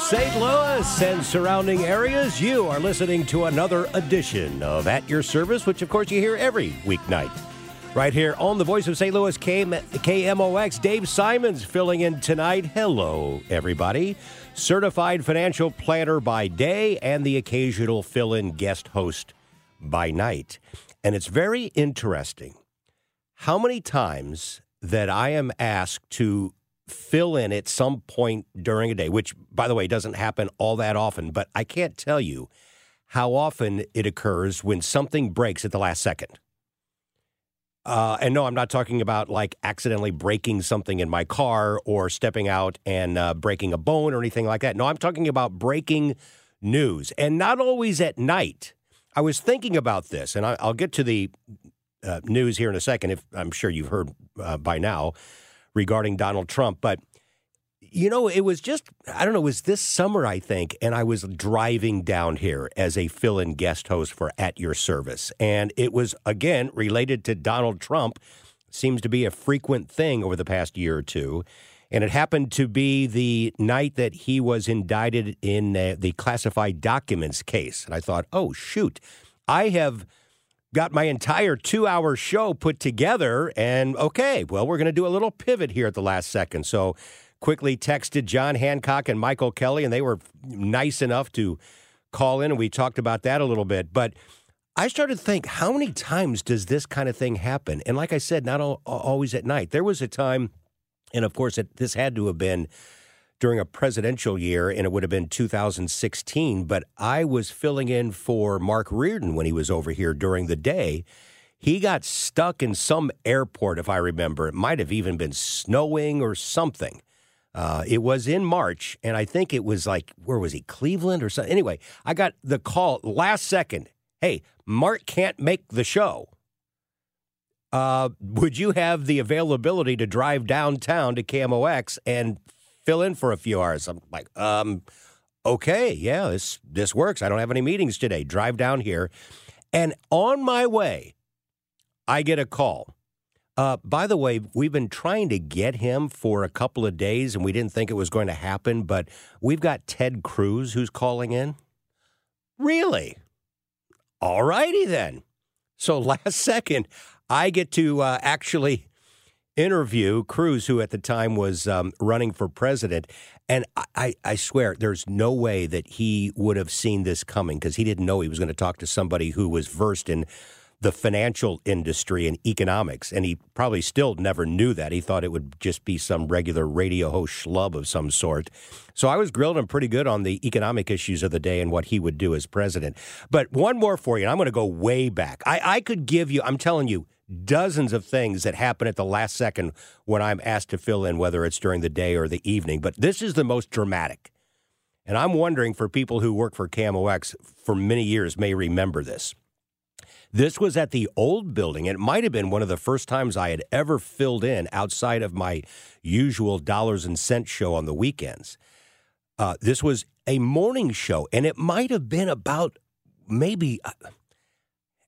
St. Louis and surrounding areas. You are listening to another edition of At Your Service, which, of course, you hear every weeknight. Right here on the Voice of St. Louis KM- KMOX, Dave Simons filling in tonight. Hello, everybody. Certified financial planner by day and the occasional fill in guest host by night. And it's very interesting how many times that I am asked to fill in at some point during a day, which, by the way, doesn't happen all that often, but I can't tell you how often it occurs when something breaks at the last second. Uh, and no, I'm not talking about like accidentally breaking something in my car or stepping out and uh, breaking a bone or anything like that. No, I'm talking about breaking news and not always at night. I was thinking about this, and I, will get to the uh, news here in a second. If I'm sure you've heard uh, by now regarding Donald Trump. But, you know, it was just, I don't know, it was this summer, I think, and I was driving down here as a fill in guest host for At Your Service. And it was, again, related to Donald Trump. Seems to be a frequent thing over the past year or two. And it happened to be the night that he was indicted in uh, the classified documents case. And I thought, oh, shoot, I have got my entire two hour show put together. And okay, well, we're going to do a little pivot here at the last second. So quickly texted John Hancock and Michael Kelly, and they were nice enough to call in, and we talked about that a little bit. But I started to think, how many times does this kind of thing happen? And like I said, not all, always at night. There was a time, and of course, it, this had to have been during a presidential year, and it would have been 2016. But I was filling in for Mark Reardon when he was over here during the day. He got stuck in some airport, if I remember. It might have even been snowing or something. Uh, it was in March, and I think it was like, where was he? Cleveland or something. Anyway, I got the call last second. Hey, Mark can't make the show. Uh, would you have the availability to drive downtown to KMOX and fill in for a few hours. I'm like, um, okay, yeah, this this works. I don't have any meetings today. Drive down here, and on my way, I get a call. Uh, by the way, we've been trying to get him for a couple of days, and we didn't think it was going to happen. But we've got Ted Cruz who's calling in. Really? All righty then. So last second, I get to uh, actually interview Cruz, who at the time was um, running for president. And I, I swear, there's no way that he would have seen this coming because he didn't know he was going to talk to somebody who was versed in the financial industry and economics. And he probably still never knew that. He thought it would just be some regular radio host schlub of some sort. So I was grilled him pretty good on the economic issues of the day and what he would do as president. But one more for you, and I'm going to go way back. I, I could give you, I'm telling you, dozens of things that happen at the last second when I'm asked to fill in, whether it's during the day or the evening. But this is the most dramatic. And I'm wondering for people who work for KMOX for many years may remember this. This was at the old building. It might have been one of the first times I had ever filled in outside of my usual dollars and cents show on the weekends. Uh, this was a morning show, and it might have been about maybe uh,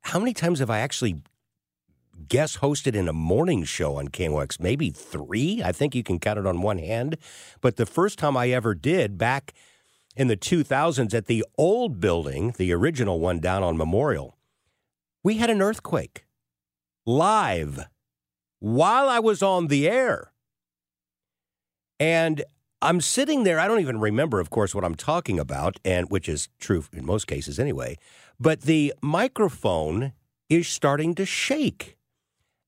how many times have I actually guest hosted in a morning show on KMOX? Maybe three. I think you can count it on one hand. But the first time I ever did back in the 2000s at the old building, the original one down on Memorial, we had an earthquake live while I was on the air. And I'm sitting there. I don't even remember, of course, what I'm talking about, and which is true in most cases anyway. But the microphone is starting to shake.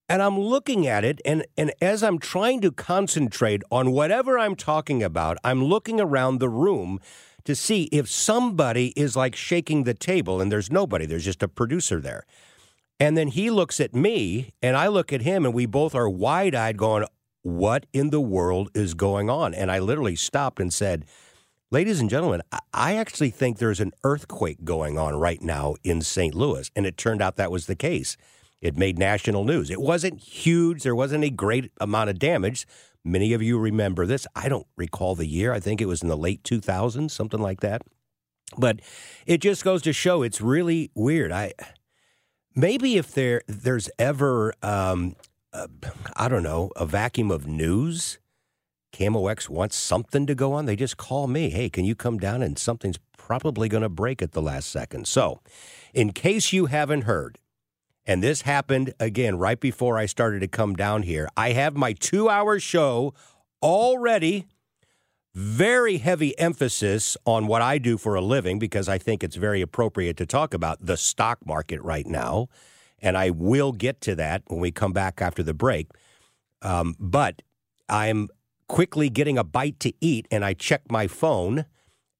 And I'm looking at it, and, and as I'm trying to concentrate on whatever I'm talking about, I'm looking around the room to see if somebody is like shaking the table, and there's nobody, there's just a producer there. And then he looks at me, and I look at him, and we both are wide eyed, going, What in the world is going on? And I literally stopped and said, Ladies and gentlemen, I actually think there's an earthquake going on right now in St. Louis. And it turned out that was the case. It made national news. It wasn't huge, there wasn't a great amount of damage. Many of you remember this. I don't recall the year. I think it was in the late 2000s, something like that. But it just goes to show it's really weird. I maybe if there there's ever um, uh, I don't know a vacuum of news, KMOX wants something to go on. They just call me. Hey, can you come down? And something's probably going to break at the last second. So, in case you haven't heard, and this happened again right before I started to come down here. I have my two hour show already. Very heavy emphasis on what I do for a living because I think it's very appropriate to talk about the stock market right now. And I will get to that when we come back after the break. Um, but I'm quickly getting a bite to eat, and I check my phone,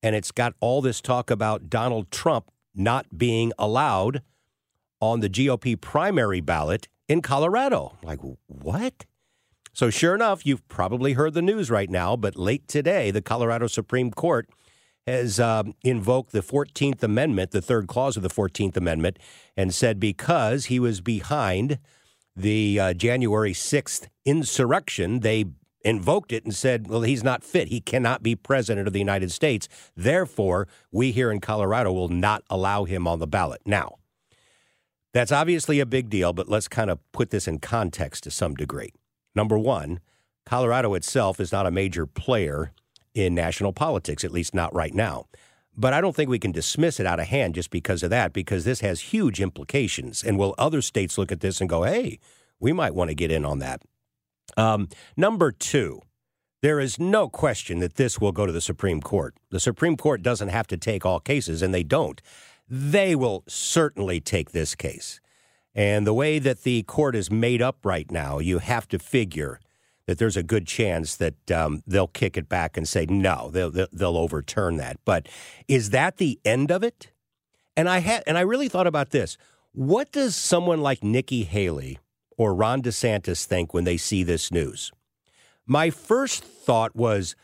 and it's got all this talk about Donald Trump not being allowed on the GOP primary ballot in Colorado. Like, what? So, sure enough, you've probably heard the news right now, but late today, the Colorado Supreme Court has um, invoked the 14th Amendment, the third clause of the 14th Amendment, and said because he was behind the uh, January 6th insurrection, they invoked it and said, well, he's not fit. He cannot be president of the United States. Therefore, we here in Colorado will not allow him on the ballot. Now, that's obviously a big deal, but let's kind of put this in context to some degree. Number one, Colorado itself is not a major player in national politics, at least not right now. But I don't think we can dismiss it out of hand just because of that, because this has huge implications. And will other states look at this and go, hey, we might want to get in on that? Um, number two, there is no question that this will go to the Supreme Court. The Supreme Court doesn't have to take all cases, and they don't they will certainly take this case. And the way that the court is made up right now, you have to figure that there's a good chance that um, they'll kick it back and say no, they'll, they'll overturn that. But is that the end of it? And I had, and I really thought about this. What does someone like Nikki Haley or Ron DeSantis think when they see this news? My first thought was,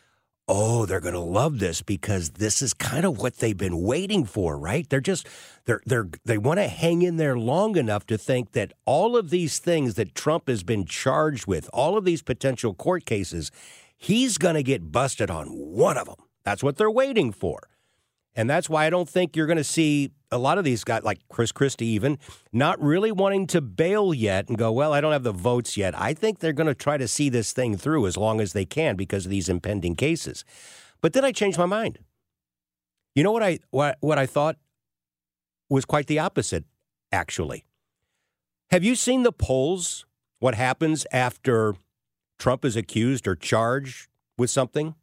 oh, they're going to love this because this is kind of what they've been waiting for, right? They're just they're they're they want to hang in there long enough to think that all of these things that Trump has been charged with, all of these potential court cases, he's going to get busted on one of them. That's what they're waiting for. And that's why I don't think you're going to see a lot of these guys, like Chris Christie, even not really wanting to bail yet and go, well, I don't have the votes yet. I think they're going to try to see this thing through as long as they can because of these impending cases. But then I changed my mind. You know what I what, what I thought was quite the opposite, actually. Have you seen the polls? What happens after Trump is accused or charged with something?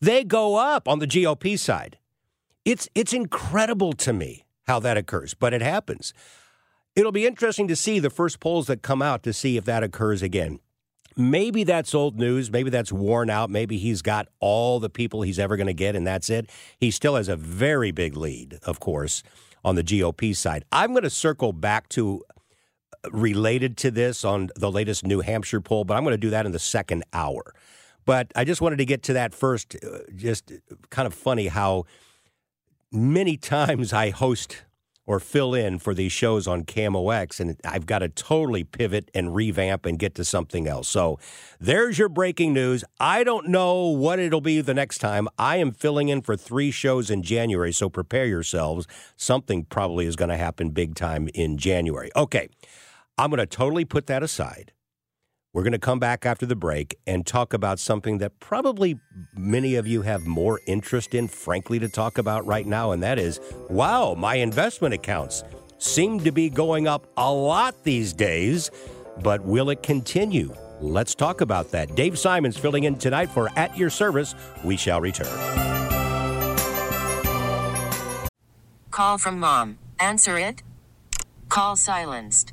He They go up on the GOP side. It's it's incredible to me how that occurs, but it happens. It'll be interesting to see the first polls that come out to see if that occurs again. Maybe that's old news. Maybe that's worn out. Maybe he's got all the people he's ever going to get, and that's it. He still has a very big lead, of course, on the GOP side. I'm going to circle back to uh, related to this on the latest New Hampshire poll, but I'm going to do that in the second hour. But I just wanted to get to that first. Uh, just kind of funny how many times I host or fill in for these shows on KMOX, and I've got to totally pivot and revamp and get to something else. So there's your breaking news. I don't know what it'll be the next time. I am filling in for three shows in January, so prepare yourselves. Something probably is going to happen big time in January. Okay, I'm going to totally put that aside. We're going to come back after the break and talk about something that probably many of you have more interest in, frankly, to talk about right now. And that is wow, my investment accounts seem to be going up a lot these days, but will it continue? Let's talk about that. Dave Simons filling in tonight for At Your Service. We shall return. Call from mom. Answer it. Call silenced.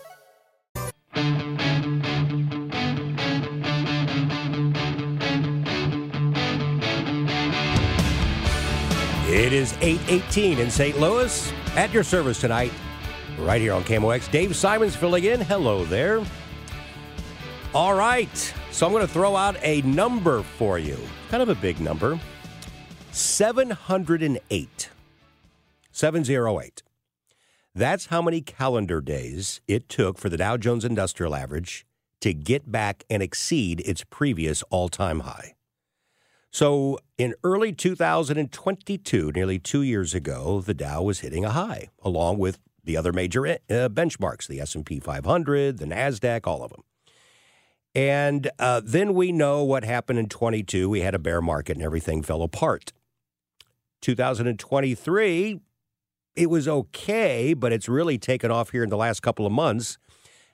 It is 818 in St. Louis. At your service tonight, right here on KMOX. Dave Simons filling in. Hello there. All right. So I'm going to throw out a number for you. Kind of a big number 708. 708. That's how many calendar days it took for the Dow Jones Industrial Average to get back and exceed its previous all time high. So in early 2022, nearly two years ago, the Dow was hitting a high, along with the other major uh, benchmarks, the S&P 500, the Nasdaq, all of them. And uh, then we know what happened in 22. We had a bear market and everything fell apart. 2023, it was okay, but it's really taken off here in the last couple of months.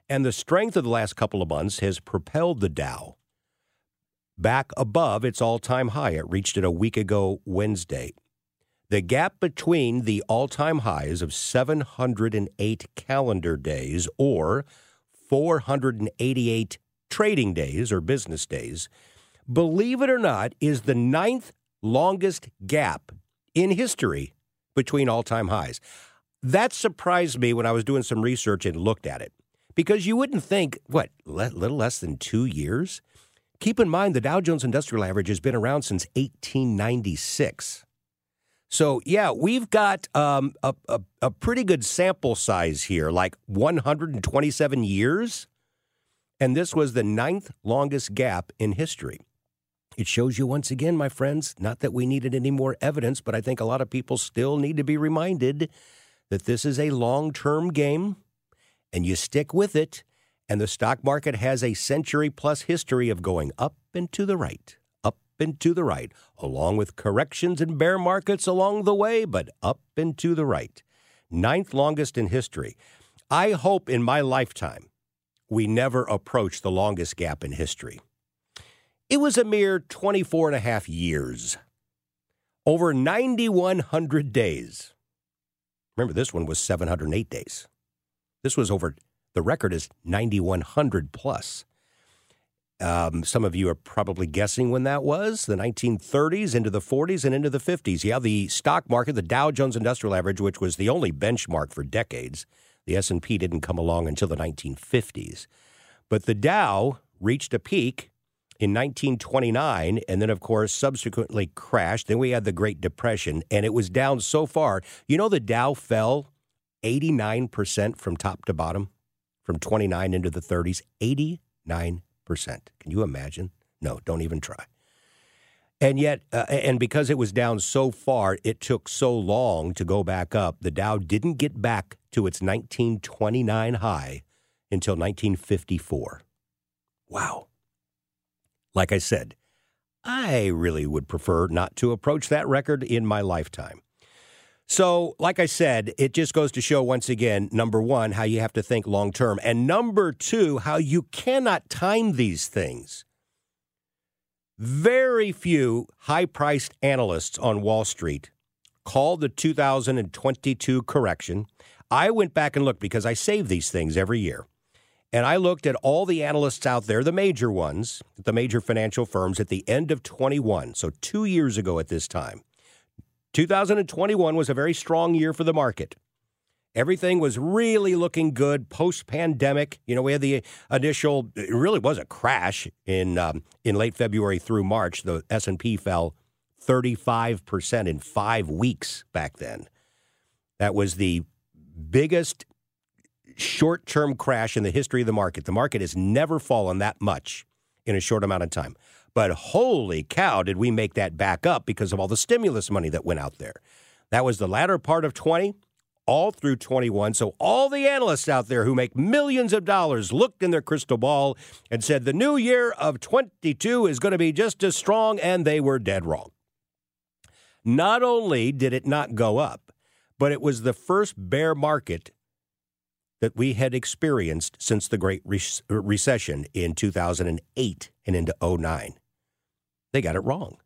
And the strength of the last couple of months has propelled the Dow back above its all time high. It reached it a week ago Wednesday. The gap between the all time highs of 708 calendar days or 488 trading days or business days, believe it or not, is the ninth longest gap in history between all time highs. That surprised me when I was doing some research and looked at it because you wouldn't think, what, le- little less than two years? Keep in mind the Dow Jones Industrial Average has been around since 1896. So, yeah, we've got um, a, a, a pretty good sample size here, like 127 years. And this was the ninth longest gap in history. It shows you once again, my friends, not that we needed any more evidence, but I think a lot of people still need to be reminded that this is a long term game and you stick with it. And the stock market has a century plus history of going up and to the right, up and to the right, along with corrections and bear markets along the way, but up and to the right. Ninth longest in history. I hope in my lifetime we never approach the longest gap in history. It was a mere 24 and a half years, over 9,100 days. Remember, this one was 708 days. This was over, the record is 9,100 plus. Um, some of you are probably guessing when that was the 1930s into the 40s and into the 50s. Yeah, the stock market, the Dow Jones Industrial Average, which was the only benchmark for decades, the S&P didn't come along until the 1950s. But the Dow reached a peak in 1929 and then of course subsequently crashed. Then we had the Great Depression and it was down so far. You know the Dow fell 89% from top to bottom from 29 into the 30s. 89 percent. Can you imagine? No, don't even try. And yet, uh, and because it was down so far, it took so long to go back up. The Dow didn't get back to its 1929 high until 1954. Wow. Like I said, I really would prefer not to approach that record in my lifetime. So, like I said, it just goes to show once again number one, how you have to think long term, and number two, how you cannot time these things. Very few high priced analysts on Wall Street called the 2022 correction. I went back and looked because I save these things every year. And I looked at all the analysts out there, the major ones, the major financial firms at the end of 21, so two years ago at this time. 2021 was a very strong year for the market. Everything was really looking good post pandemic. You know, we had the initial, it really was a crash in, um, in late February through March. The S&P fell 35% in five weeks back then. That was the biggest short term crash in the history of the market. The market has never fallen that much in a short amount of time. But holy cow, did we make that back up because of all the stimulus money that went out there. That was the latter part of 20, all through 21. So all the analysts out there who make millions of dollars looked in their crystal ball and said the new year of 22 is going to be just as strong, and they were dead wrong. Not only did it not go up, but it was the first bear market that we had experienced since the Great Re- uh, Recession in 2008 and into 09 they got it wrong.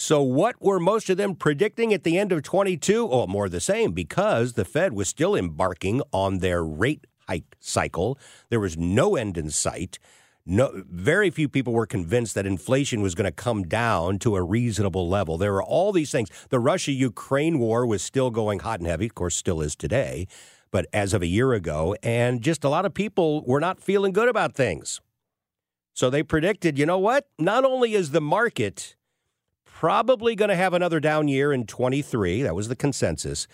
So, what were most of them predicting at the end of 22? Oh, more the same, because the Fed was still embarking on their rate hike cycle. There was no end in sight. No, very few people were convinced that inflation was going to come down to a reasonable level. There were all these things. The Russia Ukraine war was still going hot and heavy, of course, still is today, but as of a year ago. And just a lot of people were not feeling good about things. So they predicted, you know what? Not only is the market probably going to have another down year in 23, that was the consensus,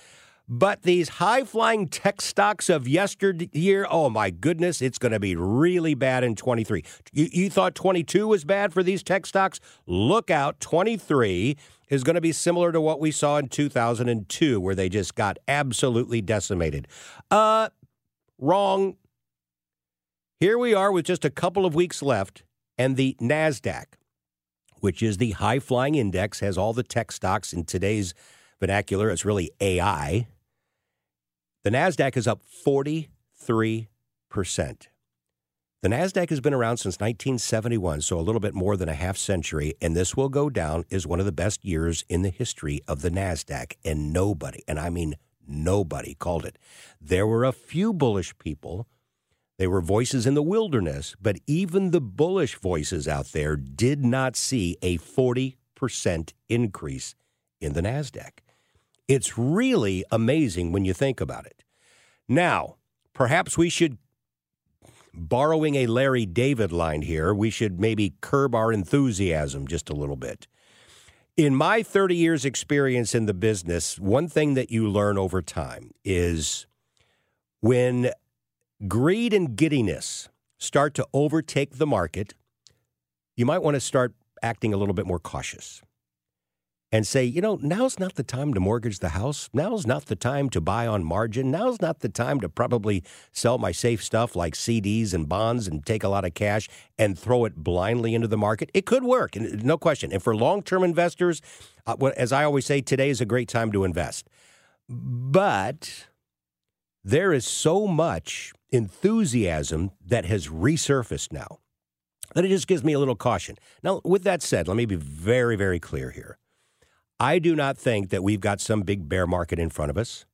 but these high flying tech stocks of yesteryear, oh my goodness, it's going to be really bad in 23. You, you thought 22 was bad for these tech stocks? Look out, 23 is going to be similar to what we saw in 2002, where they just got absolutely decimated. Uh, wrong. Here we are with just a couple of weeks left, and the NASDAQ, which is the high flying index, has all the tech stocks in today's vernacular. It's really AI. The NASDAQ is up 43%. The NASDAQ has been around since 1971, so a little bit more than a half century, and this will go down as one of the best years in the history of the NASDAQ. And nobody, and I mean nobody, called it. There were a few bullish people they were voices in the wilderness, but even the bullish voices out there did not see a 40% increase in the NASDAQ. It's really amazing when you think about it. Now, perhaps we should, borrowing a Larry David line here, we should maybe curb our enthusiasm just a little bit. In my 30 years' experience in the business, one thing that you learn over time is when greed and giddiness start to overtake the market, you might want to start acting a little bit more cautious and say, you know, now's not the time to mortgage the house. Now's not the time to buy on margin. Now's not the time to probably sell my safe stuff like CDs and bonds and take a lot of cash and throw it blindly into the market. It could work, no question. And for long term investors, uh, as I always say, today is a great time to invest. But there is so much enthusiasm that has resurfaced now that it just gives me a little caution. Now, with that said, let me be very, very clear here. I do not think that we've got some big bear market in front of us.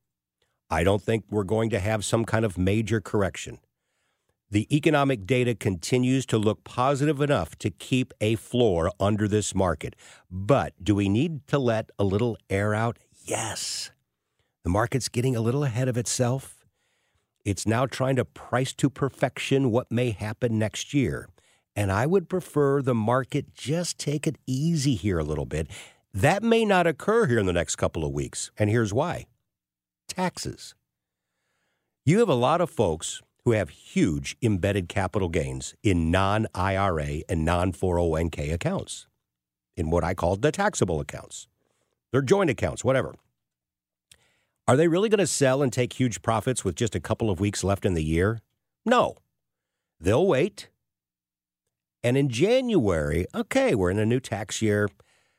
I don't think we're going to have some kind of major correction. The economic data continues to look positive enough to keep a floor under this market. But do we need to let a little air out? Yes. The market's getting a little ahead of itself. It's now trying to price to perfection what may happen next year. And I would prefer the market just take it easy here a little bit. That may not occur here in the next couple of weeks. And here's why taxes. You have a lot of folks who have huge embedded capital gains in non IRA and non 401k accounts, in what I call the taxable accounts. They're joint accounts, whatever. Are they really going to sell and take huge profits with just a couple of weeks left in the year? No. They'll wait. And in January, okay, we're in a new tax year,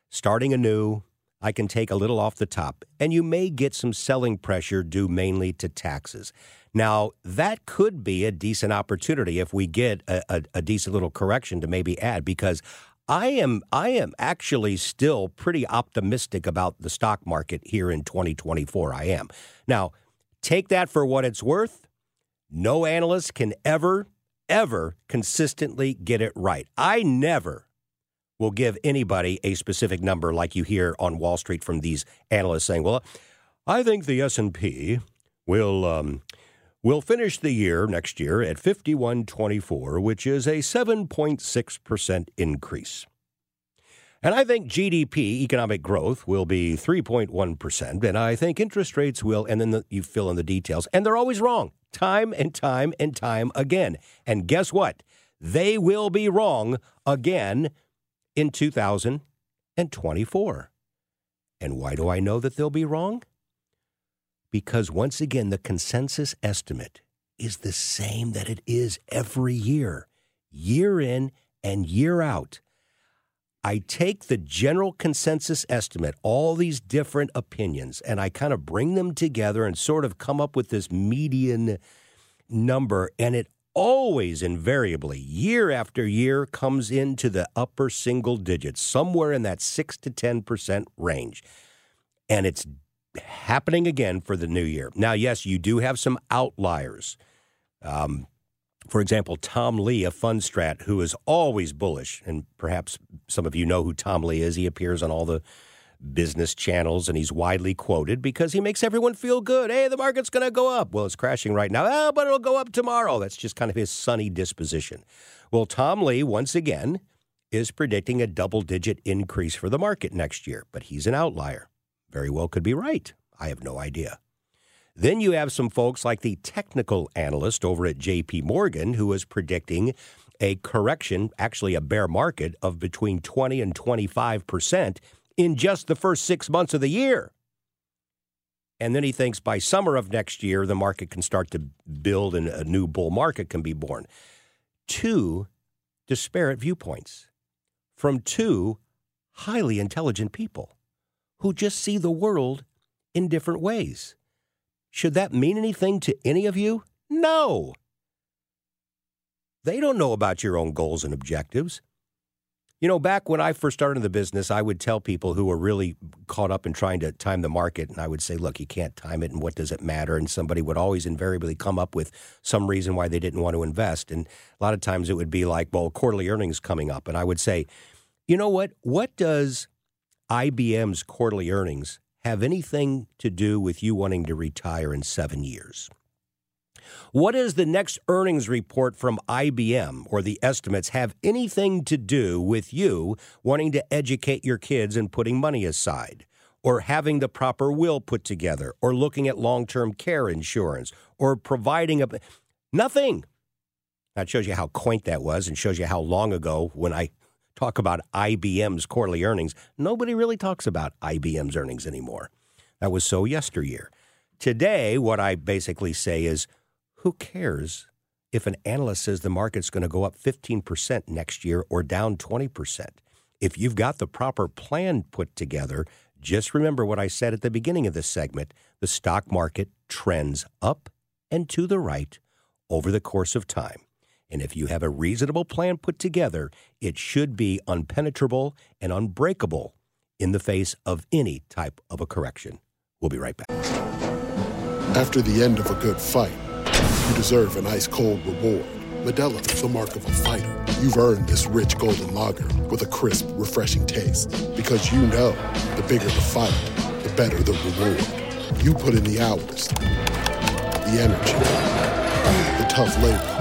starting anew. I can take a little off the top, and you may get some selling pressure due mainly to taxes. Now, that could be a decent opportunity if we get a, a, a, decent little correction to maybe add, because I am I am actually still pretty optimistic about the stock market here in 2024. I am. Now, take that for what it's worth. No analyst can ever ever consistently get it right. I never will give anybody a specific number like you hear on Wall Street from these analysts saying, "Well, I think the S&P will um, will finish the year next year at 5124, which is a 7.6% increase." And I think GDP, economic growth, will be 3.1%. And I think interest rates will, and then the, you fill in the details. And they're always wrong time and time and time again. And guess what? They will be wrong again in 2024. And why do I know that they'll be wrong? Because once again, the consensus estimate is the same that it is every year, year in and year out. I take the general consensus estimate, all these different opinions, and I kind of bring them together and sort of come up with this median number. And it always, invariably, year after year, comes into the upper single digits, somewhere in that 6 to 10% range. And it's happening again for the new year. Now, yes, you do have some outliers. Um, for example, Tom Lee of Fundstrat, who is always bullish, and perhaps some of you know who Tom Lee is. He appears on all the business channels and he's widely quoted because he makes everyone feel good. Hey, the market's going to go up. Well, it's crashing right now, oh, but it'll go up tomorrow. That's just kind of his sunny disposition. Well, Tom Lee, once again, is predicting a double digit increase for the market next year, but he's an outlier. Very well could be right. I have no idea. Then you have some folks like the technical analyst over at JP Morgan who is predicting a correction, actually a bear market of between 20 and 25% in just the first 6 months of the year. And then he thinks by summer of next year the market can start to build and a new bull market can be born. Two disparate viewpoints from two highly intelligent people who just see the world in different ways. Should that mean anything to any of you? No. They don't know about your own goals and objectives. You know, back when I first started the business, I would tell people who were really caught up in trying to time the market, and I would say, look, you can't time it, and what does it matter? And somebody would always invariably come up with some reason why they didn't want to invest. And a lot of times it would be like, well, quarterly earnings coming up. And I would say, you know what? What does IBM's quarterly earnings have anything to do with you wanting to retire in seven years? What does the next earnings report from IBM or the estimates have anything to do with you wanting to educate your kids and putting money aside? Or having the proper will put together, or looking at long term care insurance, or providing a. Nothing. That shows you how quaint that was and shows you how long ago when I talk about IBM's quarterly earnings. Nobody really talks about IBM's earnings anymore. That was so yesteryear. Today, what I basically say is who cares if an analyst says the market's going to go up 15% next year or down 20%? If you've got the proper plan put together, just remember what I said at the beginning of this segment the stock market trends up and to the right over the course of time. And if you have a reasonable plan put together, it should be unpenetrable and unbreakable in the face of any type of a correction. We'll be right back. After the end of a good fight, you deserve an ice cold reward. Modelo is the mark of a fighter. You've earned this rich golden lager with a crisp, refreshing taste. Because you know the bigger the fight, the better the reward. You put in the hours, the energy, the tough labor.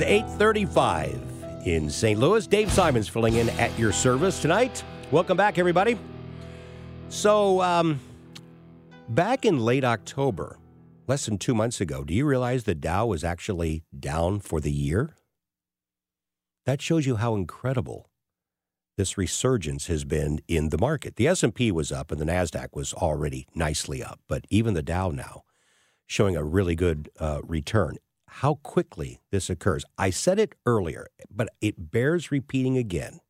Is 8:35 in St. Louis. Dave Simons filling in at your service tonight. Welcome back, everybody. So, um, back in late October, less than two months ago, do you realize the Dow was actually down for the year? That shows you how incredible this resurgence has been in the market. The S&P was up and the Nasdaq was already nicely up, but even the Dow now showing a really good uh, return. How quickly this occurs. I said it earlier, but it bears repeating again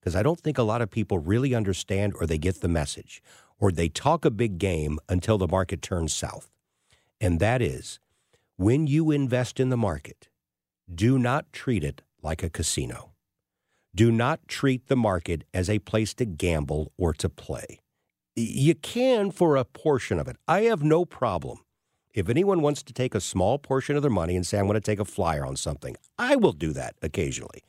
because I don't think a lot of people really understand or they get the message or they talk a big game until the market turns south. And that is when you invest in the market, do not treat it like a casino. Do not treat the market as a place to gamble or to play. You can for a portion of it. I have no problem. If anyone wants to take a small portion of their money and say, I'm going to take a flyer on something, I will do that occasionally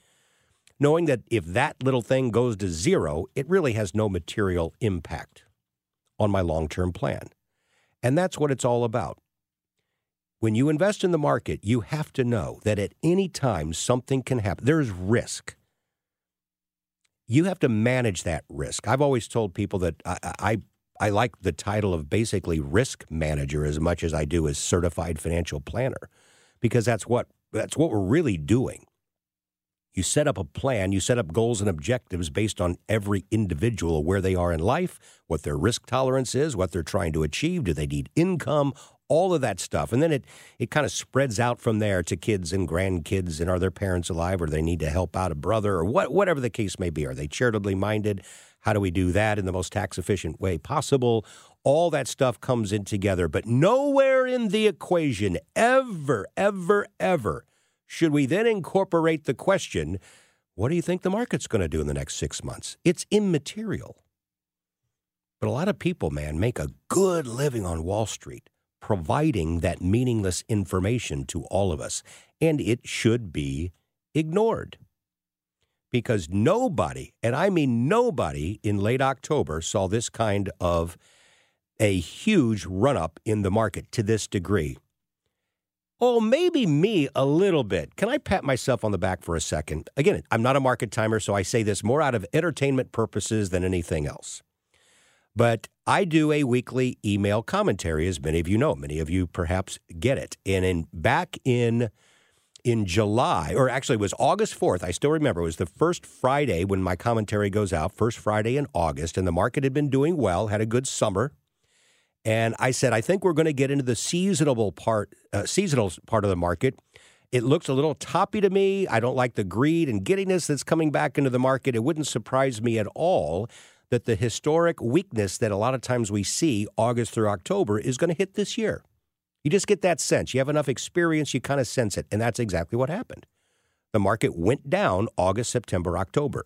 knowing that if that little thing goes to zero, it really has no material impact on my long term plan. And that's what it's all about. When you invest in the market, you have to know that at any time something can happen. There's risk. You have to manage that risk. I've always told people that I, I, I like the title of basically risk manager as much as I do as certified financial planner, because that's what that's what we're really doing. You set up a plan, you set up goals and objectives based on every individual, where they are in life, what their risk tolerance is, what they're trying to achieve, do they need income, all of that stuff. And then it, it kind of spreads out from there to kids and grandkids and are their parents alive or they need to help out a brother or what, whatever the case may be. Are they charitably minded? How do we do that in the most tax efficient way possible? All that stuff comes in together, but nowhere in the equation ever, ever, ever should we then incorporate the question, what do you think the market's going to do in the next six months? It's immaterial. But a lot of people, man, make a good living on Wall Street providing that meaningless information to all of us. And it should be ignored. Because nobody, and I mean nobody, in late October saw this kind of a huge run up in the market to this degree. Oh, maybe me a little bit. Can I pat myself on the back for a second? Again, I'm not a market timer, so I say this more out of entertainment purposes than anything else. But I do a weekly email commentary, as many of you know. Many of you perhaps get it. And in back in in July, or actually it was August 4th, I still remember, it was the first Friday when my commentary goes out, first Friday in August, and the market had been doing well, had a good summer. And I said, I think we're going to get into the seasonal part, uh, seasonal part of the market. It looks a little toppy to me. I don't like the greed and giddiness that's coming back into the market. It wouldn't surprise me at all that the historic weakness that a lot of times we see August through October is going to hit this year. You just get that sense. You have enough experience, you kind of sense it. And that's exactly what happened. The market went down August, September, October.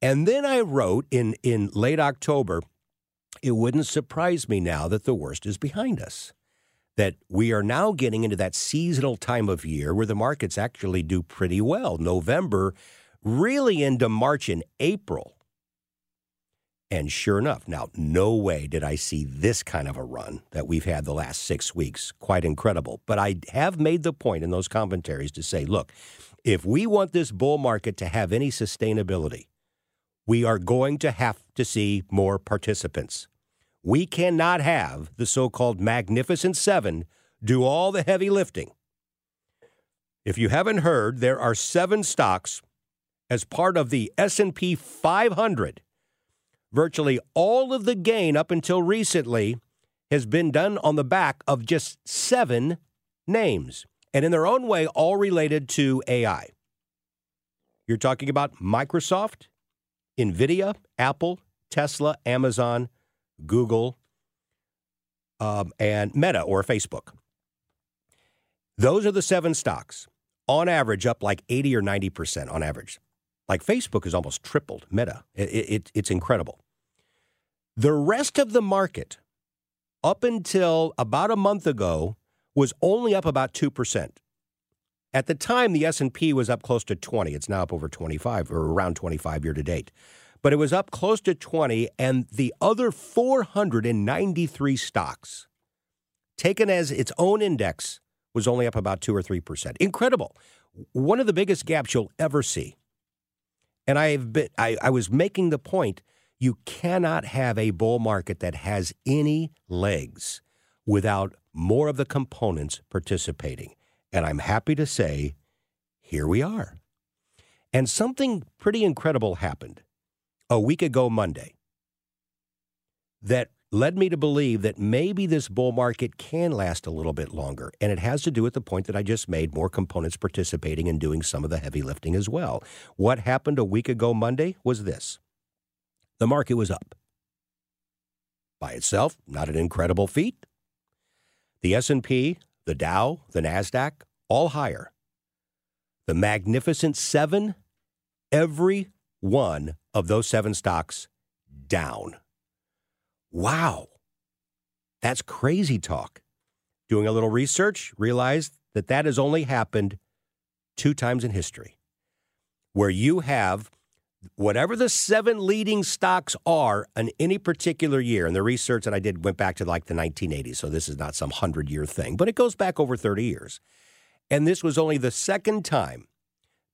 And then I wrote in, in late October, it wouldn't surprise me now that the worst is behind us. that we are now getting into that seasonal time of year where the markets actually do pretty well. November, really into March and April. And sure enough, now, no way did I see this kind of a run that we've had the last six weeks. Quite incredible. But I have made the point in those commentaries to say, look, if we want this bull market to have any sustainability, we are going to have to see more participants. We cannot have the so-called Magnificent Seven do all the heavy lifting. If you haven't heard, there are seven stocks as part of the S&P 500. Virtually all of the gain up until recently has been done on the back of just seven names, and in their own way, all related to AI. You're talking about Microsoft, NVIDIA, Apple, Tesla, Amazon, Google, um, and Meta or Facebook. Those are the seven stocks, on average, up like 80 or 90% on average. Like Facebook has almost tripled Meta. It, it, it's incredible. The rest of the market, up until about a month ago, was only up about 2%. At the time, the S&P was up close to 20. It's now up over 25 or around 25 year to date but it was up close to 20, and the other 493 stocks, taken as its own index, was only up about 2 or 3%. Incredible. One of the biggest gaps you'll ever see. And I've been, I, I was making the point you cannot have a bull market that has any legs without more of the components participating. And I'm happy to say, here we are. And something pretty incredible happened a week ago Monday that led me to believe that maybe this bull market can last a little bit longer. And it has to do with the point that I just made more components participating and doing some of the heavy lifting as well. What happened a week ago Monday was this the market was up. By itself, not an incredible feat. The S&P, the Dow, the Nasdaq, all higher. The magnificent 7, every one of those seven stocks down. Wow. That's crazy talk. Doing a little research, realized that that has only happened two times in history where you have whatever the seven leading stocks are in any particular year. And the research that I did went back to like the 1980s. So this is not some 100 year thing, but it goes back over 30 years. And this was only the second time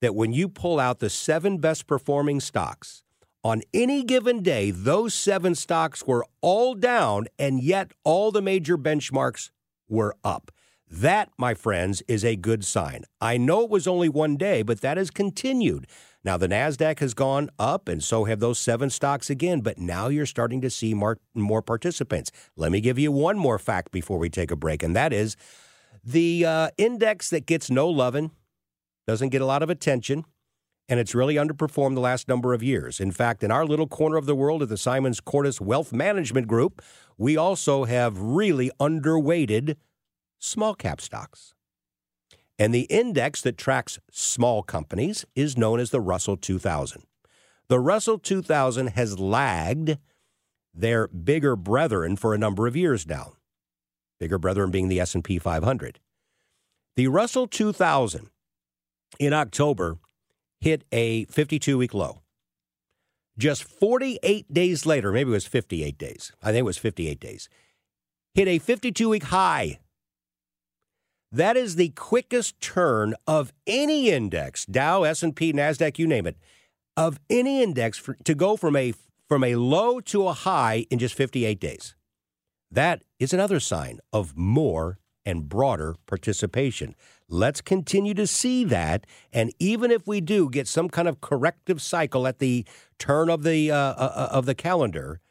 that when you pull out the seven best performing stocks, on any given day, those seven stocks were all down, and yet all the major benchmarks were up. That, my friends, is a good sign. I know it was only one day, but that has continued. Now, the NASDAQ has gone up, and so have those seven stocks again, but now you're starting to see more, more participants. Let me give you one more fact before we take a break, and that is the uh, index that gets no loving, doesn't get a lot of attention, and it's really underperformed the last number of years. In fact, in our little corner of the world at the Simons Cordis Wealth Management Group, we also have really underweighted small cap stocks. And the index that tracks small companies is known as the Russell 2000. The Russell 2000 has lagged their bigger brethren for a number of years now. Bigger brethren being the S&P 500. The Russell 2000 in October hit a 52 week low. Just 48 days later, maybe it was 58 days. I think it was 58 days. Hit a 52 week high. That is the quickest turn of any index, Dow, S&P, Nasdaq, you name it, of any index for, to go from a from a low to a high in just 58 days. That is another sign of more and broader participation. Let's continue to see that. And even if we do get some kind of corrective cycle at the turn of the uh, uh, uh of the calendar,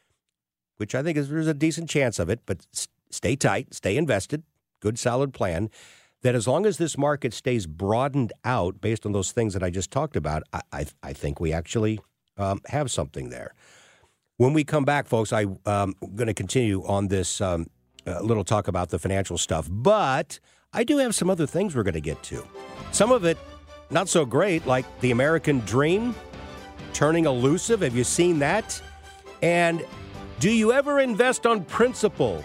which I think is there's a decent chance of it, but stay tight, stay invested, good solid plan. That as long as this market stays broadened out based on those things that I just talked about, I, I, I think we actually um, have something there. When we come back, folks, I'm um, going to continue on this um, uh, little talk about the financial stuff, but I do have some other things we're going to get to. Some of it not so great, like the American dream turning elusive. Have you seen that? And do you ever invest on principle?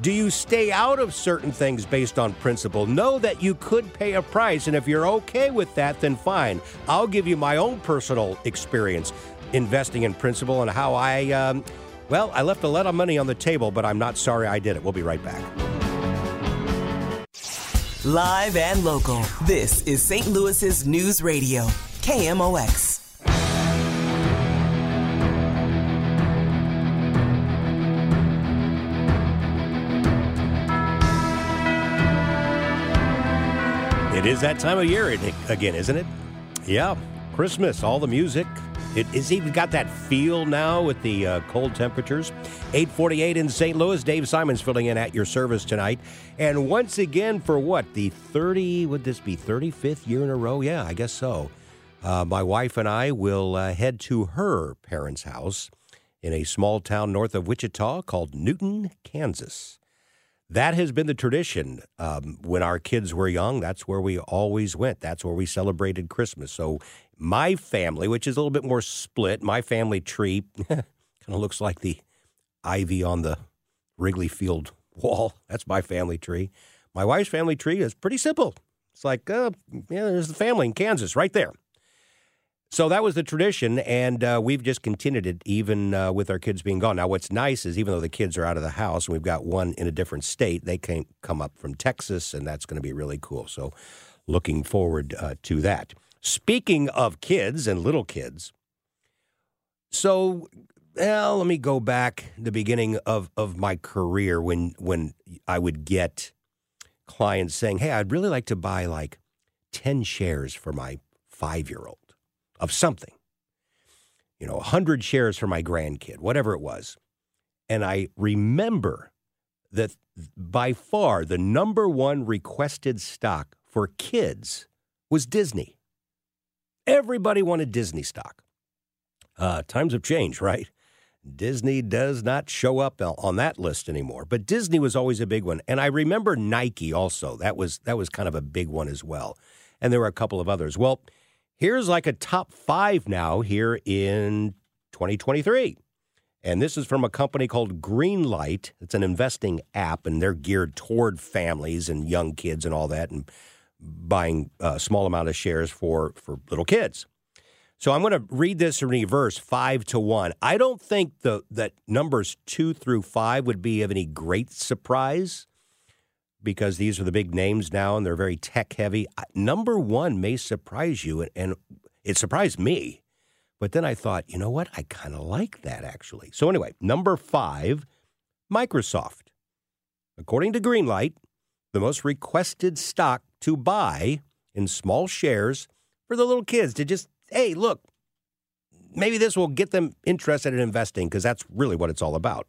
Do you stay out of certain things based on principle? Know that you could pay a price, and if you're okay with that, then fine. I'll give you my own personal experience investing in principle and how I, um, well, I left a lot of money on the table, but I'm not sorry I did it. We'll be right back. Live and local, this is St. Louis's News Radio, KMOX. It is that time of year again, isn't it? Yeah, Christmas, all the music. It is even got that feel now with the uh, cold temperatures. 848 in St. Louis. Dave Simons filling in at your service tonight. And once again, for what? The 30, would this be 35th year in a row? Yeah, I guess so. Uh, my wife and I will uh, head to her parents' house in a small town north of Wichita called Newton, Kansas that has been the tradition. Um, when our kids were young, that's where we always went. That's where we celebrated Christmas. So my family, which is a little bit more split, my family tree kind of looks like the ivy on the Wrigley Field wall. That's my family tree. My wife's family tree is pretty simple. It's like, uh, yeah, there's the family in Kansas right there. So that was the tradition, and uh, we've just continued it even uh, with our kids being gone. Now, what's nice is even though the kids are out of the house, and we've got one in a different state, they can come up from Texas, and that's going to be really cool. So, looking forward uh, to that. Speaking of kids and little kids, so well, let me go back the beginning of, of my career when when I would get clients saying, "Hey, I'd really like to buy like ten shares for my five year old." of something. You know, 100 shares for my grandkid, whatever it was. And I remember that by far the number one requested stock for kids was Disney. Everybody wanted Disney stock. Uh, times have changed, right? Disney does not show up on that list anymore, but Disney was always a big one. And I remember Nike also. That was that was kind of a big one as well. And there were a couple of others. Well, Here's like a top five now here in 2023. And this is from a company called Greenlight. It's an investing app, and they're geared toward families and young kids and all that, and buying a small amount of shares for, for little kids. So I'm going to read this in reverse, five to one. I don't think the that numbers two through five would be of any great surprise because these are the big names now and they're very tech heavy. Number one may surprise you, and, and it surprised me. But then I thought, you know what? I kind of like that actually. So, anyway, number five, Microsoft. According to Greenlight, the most requested stock to buy in small shares for the little kids to just, hey, look, maybe this will get them interested in investing because that's really what it's all about.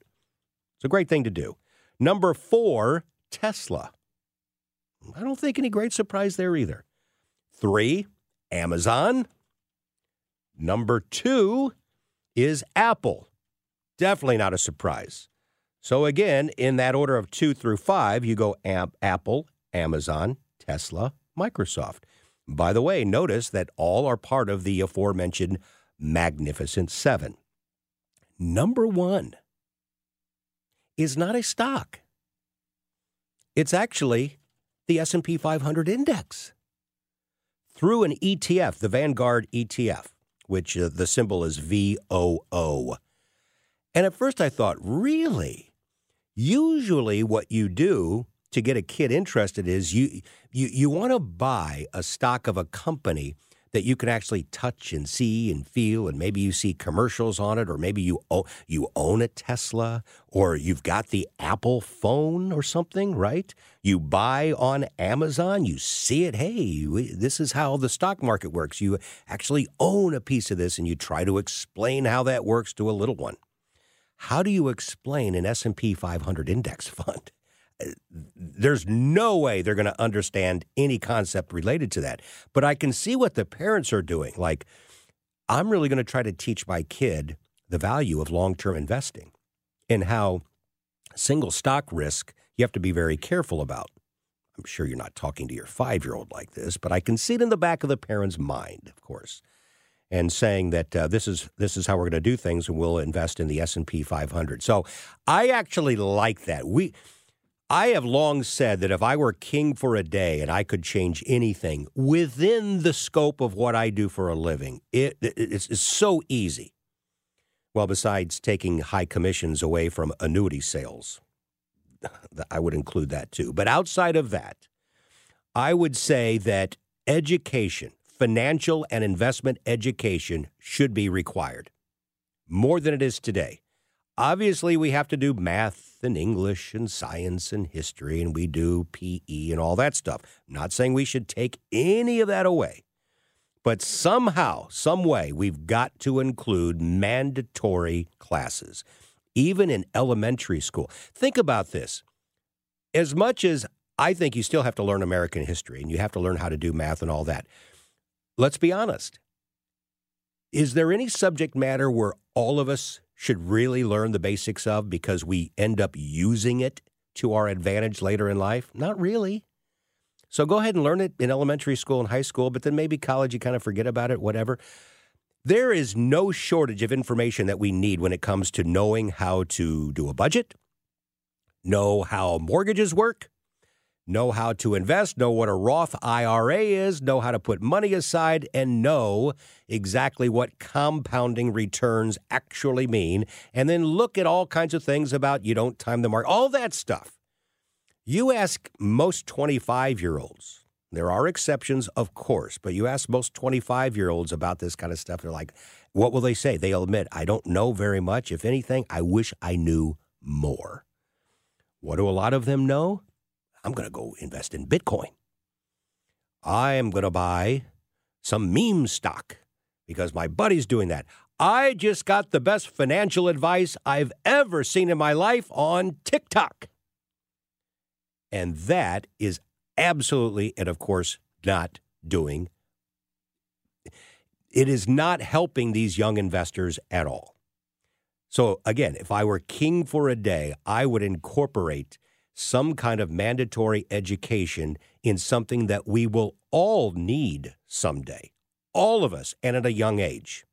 It's a great thing to do. Number four, Tesla. I don't think any great surprise there either. Three, Amazon. Number two is Apple. Definitely not a surprise. So, again, in that order of two through five, you go Am- Apple, Amazon, Tesla, Microsoft. By the way, notice that all are part of the aforementioned Magnificent Seven. Number one is not a stock. It's actually the S&P 500 index through an ETF, the Vanguard ETF, which uh, the symbol is VOO. And at first I thought, really? Usually what you do to get a kid interested is you you you want to buy a stock of a company that you can actually touch and see and feel, and maybe you see commercials on it, or maybe you own, you own a Tesla, or you've got the Apple phone or something, right? You buy on Amazon, you see it. Hey, this is how the stock market works. You actually own a piece of this, and you try to explain how that works to a little one. How do you explain an S&P 500 index fund? Uh, there's no way they're going to understand any concept related to that. But I can see what the parents are doing. Like, I'm really going to try to teach my kid the value of long term investing and how single stock risk you have to be very careful about. I'm sure you're not talking to your five year old like this, but I can see it in the back of the parent's mind, of course, and saying that uh, this is this is how we're going to do things, and we'll invest in the S and P 500. So I actually like that. We I have long said that if I were king for a day and I could change anything within the scope of what I do for a living, it, it it's, it's so easy. Well, besides taking high commissions away from annuity sales, I would include that too. But outside of that, I would say that education, financial and investment education, should be required more than it is today. Obviously, we have to do math and English and science and history, and we do PE and all that stuff. Not saying we should take any of that away. But somehow, some way, we've got to include mandatory classes, even in elementary school. Think about this. As much as I think you still have to learn American history and you have to learn how to do math and all that, let's be honest. Is there any subject matter where all of us should really learn the basics of because we end up using it to our advantage later in life? Not really. So go ahead and learn it in elementary school and high school, but then maybe college, you kind of forget about it, whatever. There is no shortage of information that we need when it comes to knowing how to do a budget, know how mortgages work, know how to invest, know what a Roth IRA is, know how to put money aside, and know exactly what compounding returns actually mean. And then look at all kinds of things about you don't time the market, all that stuff. You ask most 25 year olds, there are exceptions, of course, but you ask most 25 year olds about this kind of stuff, they're like, what will they say? They'll admit, I don't know very much. If anything, I wish I knew more. What do a lot of them know? I'm going to go invest in Bitcoin. I am going to buy some meme stock because my buddy's doing that. I just got the best financial advice I've ever seen in my life on TikTok. And that is absolutely, and of course, not doing, it is not helping these young investors at all. So, again, if I were king for a day, I would incorporate some kind of mandatory education in something that we will all need someday, all of us, and at a young age.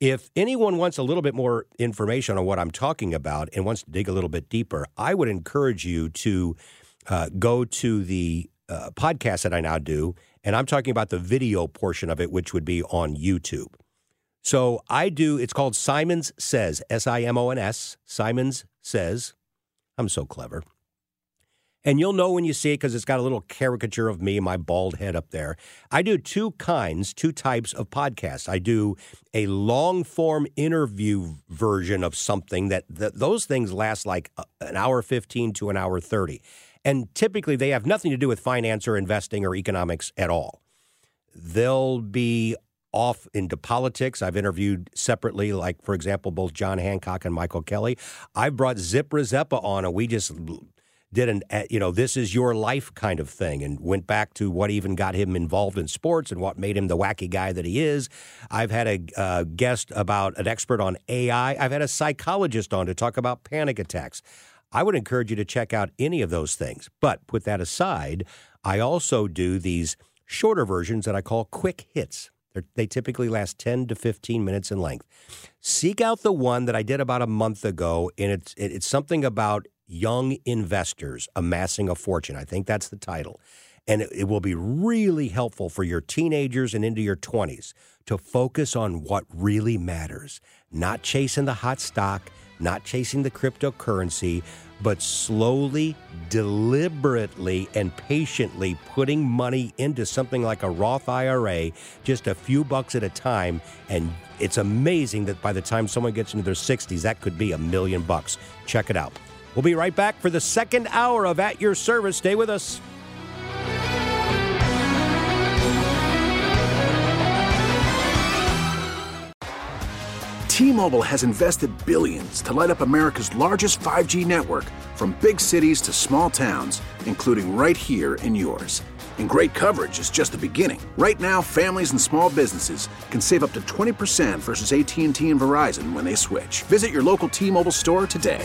If anyone wants a little bit more information on what I'm talking about and wants to dig a little bit deeper, I would encourage you to uh, go to the uh, podcast that I now do, and I'm talking about the video portion of it, which would be on YouTube. So I do, it's called Simons Says, S I M O N S, Simons Says. I'm so clever. And you'll know when you see it because it's got a little caricature of me, my bald head up there. I do two kinds, two types of podcasts. I do a long form interview version of something that, that those things last like uh, an hour 15 to an hour 30. And typically they have nothing to do with finance or investing or economics at all. They'll be off into politics. I've interviewed separately, like, for example, both John Hancock and Michael Kelly. I've brought Zip Rzeppa on, and we just did an uh, you know this is your life kind of thing and went back to what even got him involved in sports and what made him the wacky guy that he is. I've had a uh, guest about an expert on ai i've had a psychologist on to talk about panic attacks. I would encourage you to check out any of those things. But put that aside i also do these shorter versions that i call quick hits. They're, they typically last 10 to 15 minutes in length. Seek out the one that i did about a month ago and it's, it's something about Young Investors Amassing a Fortune. I think that's the title. And it, will be really helpful for your teenagers and into your 20s to focus on what really matters, not chasing the hot stock, not chasing the cryptocurrency, but slowly, deliberately, and patiently putting money into something like a Roth IRA, just a few bucks at a time. And it's amazing that by the time someone gets into their 60s, that could be a million bucks. Check it out. We'll be right back for the second hour of At Your Service. Stay with us. T-Mobile has invested billions to light up America's largest 5G network from big cities to small towns, including right here in yours. And great coverage is just the beginning. Right now, families and small businesses can save up to 20% versus AT&T and Verizon when they switch. Visit your local T-Mobile store today.